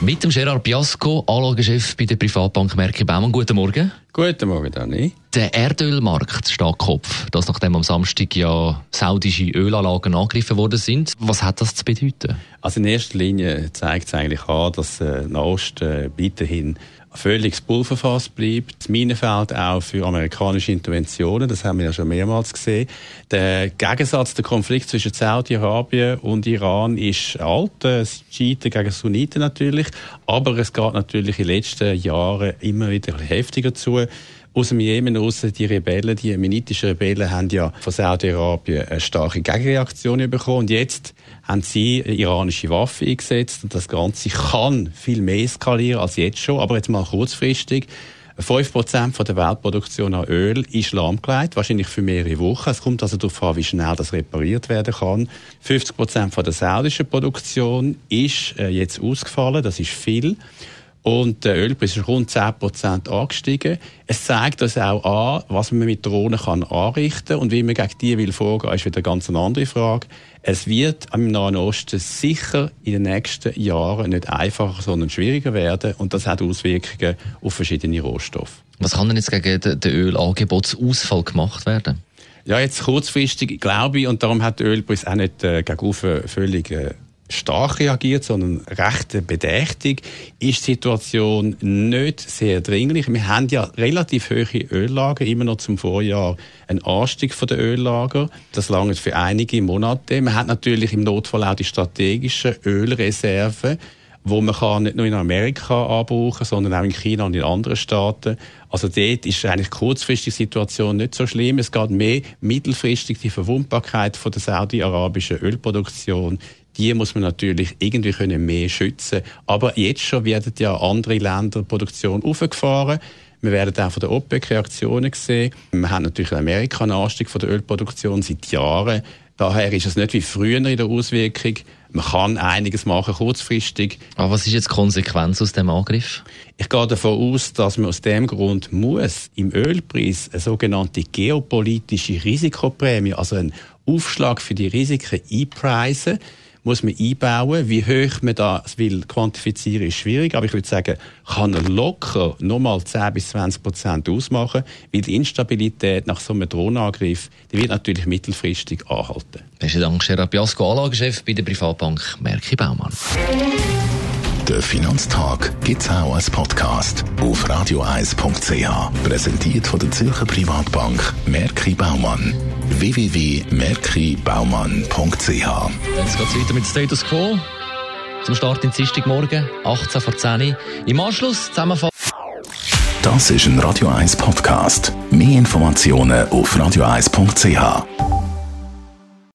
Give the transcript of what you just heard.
mit dem Gerard Biasco, Anlagechef bei der Privatbank Merki Baumann. Guten Morgen. Guten Morgen, Dani. Der Erdölmarkt steht Kopf. Das nachdem am Samstag ja saudische Ölanlagen angegriffen worden sind. Was hat das zu bedeuten? Also in erster Linie zeigt es eigentlich an, dass äh, Nahost äh, weiterhin völlig Pulverfass bleibt. Das Minenfeld auch für amerikanische Interventionen, das haben wir ja schon mehrmals gesehen. Der Gegensatz, der Konflikt zwischen Saudi-Arabien und Iran ist alt. Es Schiiten gegen Sunniten natürlich. Aber es geht natürlich in den letzten Jahren immer wieder heftiger zu aus dem Jemen raus, die Rebellen, die jemenitischen Rebellen, haben ja von Saudi-Arabien eine starke Gegenreaktion bekommen. Und jetzt haben sie iranische Waffen eingesetzt. Und das Ganze kann viel mehr eskalieren als jetzt schon. Aber jetzt mal kurzfristig. 5% der Weltproduktion an Öl ist lahmgelegt, wahrscheinlich für mehrere Wochen. Es kommt also darauf an, wie schnell das repariert werden kann. 50% der saudischen Produktion ist äh, jetzt ausgefallen, das ist viel. Und der Ölpreis ist rund 10% angestiegen. Es zeigt uns auch an, was man mit Drohnen kann anrichten kann. Und wie man gegen die will vorgehen, ist wieder eine ganz andere Frage. Es wird am Nahen Osten sicher in den nächsten Jahren nicht einfacher, sondern schwieriger werden. Und das hat Auswirkungen auf verschiedene Rohstoffe. Was kann denn jetzt gegen den Ölangebotsausfall gemacht werden? Ja, jetzt kurzfristig glaube ich, und darum hat der Ölpreis auch nicht äh, gegen völlig äh, stark reagiert, sondern recht bedächtig, ist die Situation nicht sehr dringlich. Wir haben ja relativ hohe Öllager, immer noch zum Vorjahr ein Anstieg der Öllager. Das lange für einige Monate. Man hat natürlich im Notfall auch die strategischen Ölreserven, wo man kann nicht nur in Amerika anbrauchen, sondern auch in China und in anderen Staaten. Also dort ist eigentlich die Situation nicht so schlimm. Es geht mehr mittelfristig die Verwundbarkeit von der saudi-arabischen Ölproduktion die muss man natürlich irgendwie können mehr schützen. Aber jetzt schon werden ja andere Länder Produktion aufgefahren. Wir werden auch von der OPEC Reaktionen sehen. Wir haben natürlich in Amerika einen Anstieg von der Ölproduktion seit Jahren. Daher ist es nicht wie früher in der Auswirkung. Man kann einiges machen kurzfristig. Aber was ist jetzt die Konsequenz aus dem Angriff? Ich gehe davon aus, dass man aus dem Grund muss im Ölpreis eine sogenannte geopolitische Risikoprämie, also einen Aufschlag für die Risiken einpreisen muss man einbauen. Wie hoch man das will quantifizieren, ist schwierig. Aber ich würde sagen, kann er locker nochmal 10 bis 20 Prozent ausmachen, weil die Instabilität nach so einem Drohnenangriff, die wird natürlich mittelfristig anhalten. Besten Dank, Gerard Biasco, Anlagechef bei der Privatbank Merki Baumann. Der Finanztag gibt es auch als Podcast auf radioeis.ch. Präsentiert von der Zürcher Privatbank Merki Baumann. www.merkibaumann.ch Jetzt geht es weiter mit Status Quo. Zum Start in Dienstagmorgen, 18 vor 10 Uhr. Im Anschluss zusammenfassen. Das ist ein Radio 1 Podcast. Mehr Informationen auf radioeis.ch.